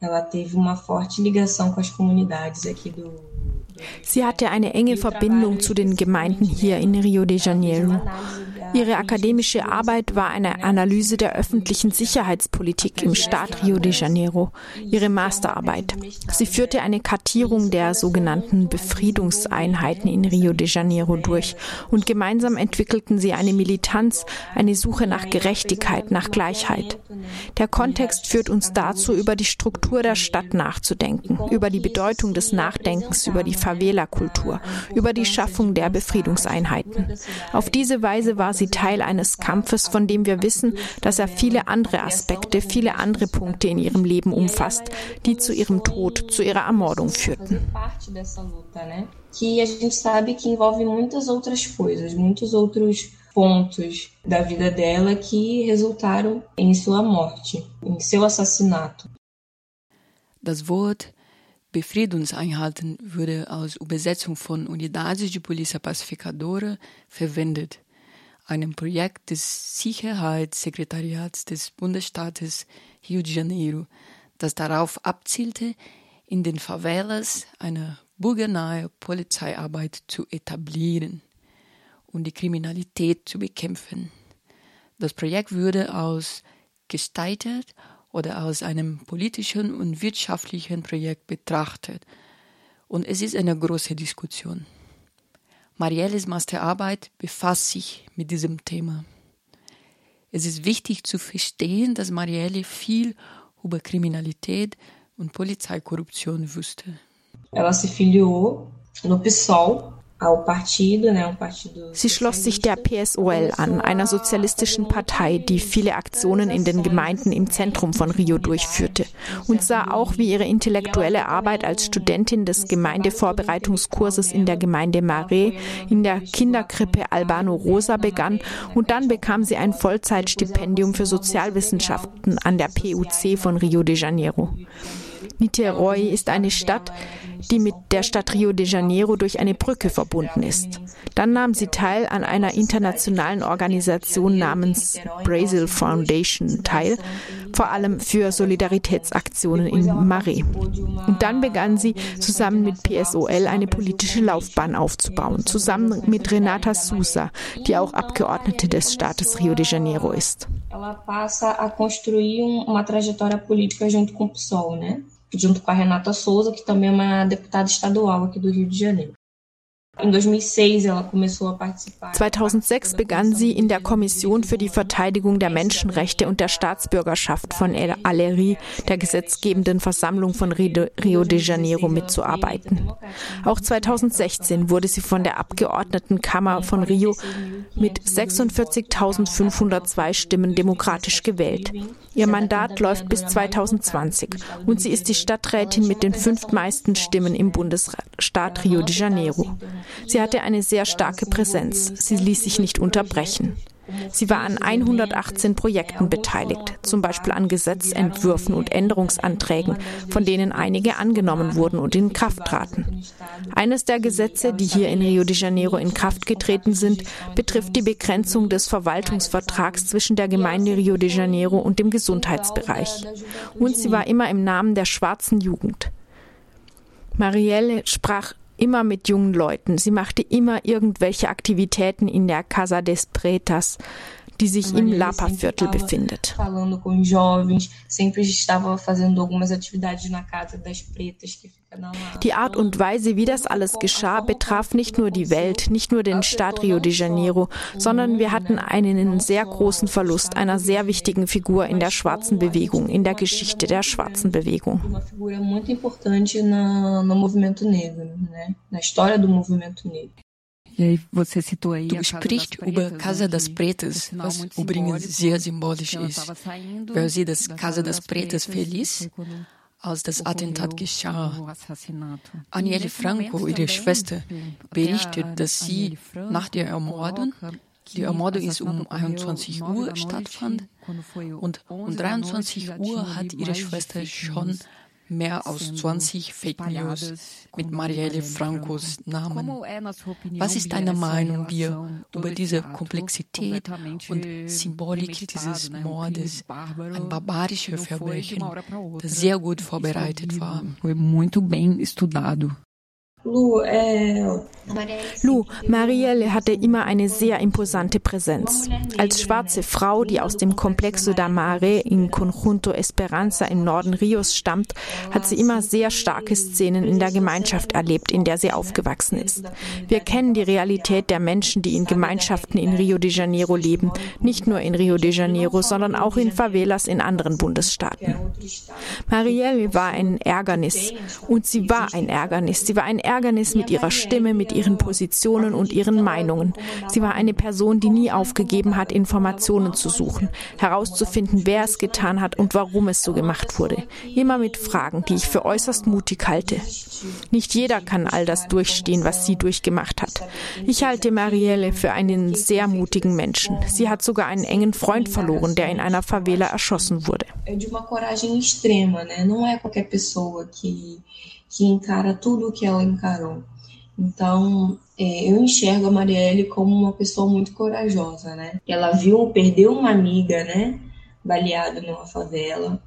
ela teve uma forte ligação com as comunidades aqui do Sie hatte eine enge Verbindung zu den Gemeinden hier in Rio de Janeiro. Ihre akademische Arbeit war eine Analyse der öffentlichen Sicherheitspolitik im Staat Rio de Janeiro, ihre Masterarbeit. Sie führte eine Kartierung der sogenannten Befriedungseinheiten in Rio de Janeiro durch und gemeinsam entwickelten sie eine Militanz, eine Suche nach Gerechtigkeit, nach Gleichheit. Der Kontext führt uns dazu, über die Struktur der Stadt nachzudenken, über die Bedeutung des Nachdenkens über die Favela-Kultur, über die Schaffung der Befriedungseinheiten. Auf diese Weise war sie Teil eines Kampfes, von dem wir wissen, dass er viele andere Aspekte, viele andere Punkte in ihrem Leben umfasst, die zu ihrem Tod, zu ihrer Ermordung führten. Que a gente sabe que envolve muitas outras coisas, muitos outros pontos da vida dela que resultaram em sua morte, em seu assassinato. Das Wort Befriedungseinheiten wurde als Übersetzung von Unidades de Polícia Pacificadora verwendet, einem Projekt des Sicherheitssekretariats des Bundesstaates Rio de Janeiro, das darauf abzielte, in den Favelas eine bürgernahe Polizeiarbeit zu etablieren und die Kriminalität zu bekämpfen. Das Projekt wurde als gestaltet oder als einem politischen und wirtschaftlichen Projekt betrachtet. Und es ist eine große Diskussion. Marielles Masterarbeit befasst sich mit diesem Thema. Es ist wichtig zu verstehen, dass Marielle viel über Kriminalität und Polizeikorruption wusste. Ela se filiou no PSOL Sie schloss sich der PSOL an, einer sozialistischen Partei, die viele Aktionen in den Gemeinden im Zentrum von Rio durchführte und sah auch, wie ihre intellektuelle Arbeit als Studentin des Gemeindevorbereitungskurses in der Gemeinde Mare in der Kinderkrippe Albano Rosa begann und dann bekam sie ein Vollzeitstipendium für Sozialwissenschaften an der PUC von Rio de Janeiro. Niterói ist eine Stadt, die mit der Stadt Rio de Janeiro durch eine Brücke verbunden ist. Dann nahm sie teil an einer internationalen Organisation namens Brazil Foundation teil, vor allem für Solidaritätsaktionen in Mare. Und dann begann sie zusammen mit PSOL eine politische Laufbahn aufzubauen, zusammen mit Renata Sousa, die auch Abgeordnete des Staates Rio de Janeiro ist. Ela passa a construir uma trajetória política junto com o PSOL, né? Junto com a Renata Souza, que também é uma deputada estadual aqui do Rio de Janeiro. 2006 begann sie in der Kommission für die Verteidigung der Menschenrechte und der Staatsbürgerschaft von El Aleri, der gesetzgebenden Versammlung von Rio de Janeiro, mitzuarbeiten. Auch 2016 wurde sie von der Abgeordnetenkammer von Rio mit 46.502 Stimmen demokratisch gewählt. Ihr Mandat läuft bis 2020 und sie ist die Stadträtin mit den fünftmeisten Stimmen im Bundesstaat Rio de Janeiro. Sie hatte eine sehr starke Präsenz. Sie ließ sich nicht unterbrechen. Sie war an 118 Projekten beteiligt, zum Beispiel an Gesetzentwürfen und Änderungsanträgen, von denen einige angenommen wurden und in Kraft traten. Eines der Gesetze, die hier in Rio de Janeiro in Kraft getreten sind, betrifft die Begrenzung des Verwaltungsvertrags zwischen der Gemeinde Rio de Janeiro und dem Gesundheitsbereich. Und sie war immer im Namen der schwarzen Jugend. Marielle sprach immer mit jungen Leuten. Sie machte immer irgendwelche Aktivitäten in der Casa des Pretas, die sich im Lapa-Viertel befindet. Die Art und Weise, wie das alles geschah, betraf nicht nur die Welt, nicht nur den Staat Rio de Janeiro, sondern wir hatten einen sehr großen Verlust einer sehr wichtigen Figur in der schwarzen Bewegung, in der Geschichte der schwarzen Bewegung. Du sprichst über Casa das Pretas, was übrigens sehr symbolisch ist, weil sie das Casa das Pretas verließ, als das Attentat geschah. Aniele Franco, ihre Schwester, berichtet, dass sie nach der Ermordung die Ermordung ist um 21 Uhr stattfand. und um 23 Uhr hat ihre Schwester schon mehr als 20 Fake News mit Marielle Francos Namen. Was ist deine Meinung, Bia, über diese Komplexität und Symbolik dieses Mordes, ein barbarisches Verbrechen, das sehr gut vorbereitet war? Foi muito bem estudado. Lu, äh, Lou, Marielle hatte immer eine sehr imposante Präsenz. Als schwarze Frau, die aus dem Complexo da Mare in Conjunto Esperanza im Norden Rios stammt, hat sie immer sehr starke Szenen in der Gemeinschaft erlebt, in der sie aufgewachsen ist. Wir kennen die Realität der Menschen, die in Gemeinschaften in Rio de Janeiro leben, nicht nur in Rio de Janeiro, sondern auch in Favelas in anderen Bundesstaaten. Marielle war ein Ärgernis und sie war ein Ärgernis. Sie war ein mit ihrer Stimme, mit ihren Positionen und ihren Meinungen. Sie war eine Person, die nie aufgegeben hat, Informationen zu suchen, herauszufinden, wer es getan hat und warum es so gemacht wurde. Immer mit Fragen, die ich für äußerst mutig halte. Nicht jeder kann all das durchstehen, was sie durchgemacht hat. Ich halte Marielle für einen sehr mutigen Menschen. Sie hat sogar einen engen Freund verloren, der in einer Favela erschossen wurde. de uma coragem extrema, né? Não é qualquer pessoa que, que encara tudo o que ela encarou. Então, é, eu enxergo a Marielle como uma pessoa muito corajosa, né? Ela viu, perdeu uma amiga, né? Baleada numa favela.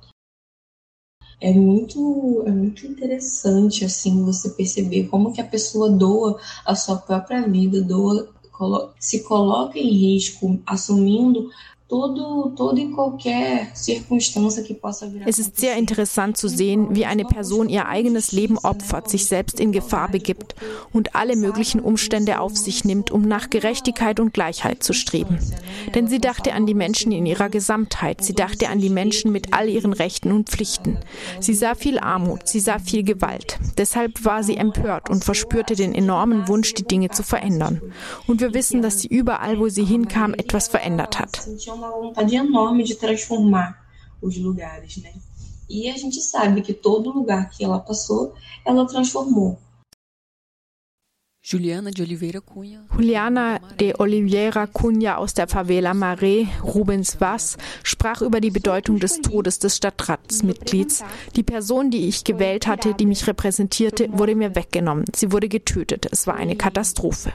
É muito, é muito interessante, assim, você perceber como que a pessoa doa a sua própria vida, doa, se coloca em risco, assumindo e Es ist sehr interessant zu sehen, wie eine Person ihr eigenes Leben opfert, sich selbst in Gefahr begibt und alle möglichen Umstände auf sich nimmt, um nach Gerechtigkeit und Gleichheit zu streben. Denn sie dachte an die Menschen in ihrer Gesamtheit, sie dachte an die Menschen mit all ihren Rechten und Pflichten. Sie sah viel Armut, sie sah viel Gewalt. Deshalb war sie empört und verspürte den enormen Wunsch, die Dinge zu verändern. Und wir wissen, dass sie überall, wo sie hinkam, etwas verändert hat. Uma vontade enorme de transformar os lugares, né? E a gente sabe que todo lugar que ela passou, ela transformou. Juliana de Oliveira Cunha. Juliana de Oliveira Cunha aus der Favela Mare, Rubens Vass, sprach über die Bedeutung des Todes des Stadtratsmitglieds. Die Person, die ich gewählt hatte, die mich repräsentierte, wurde mir weggenommen. Sie wurde getötet. Es war eine Katastrophe.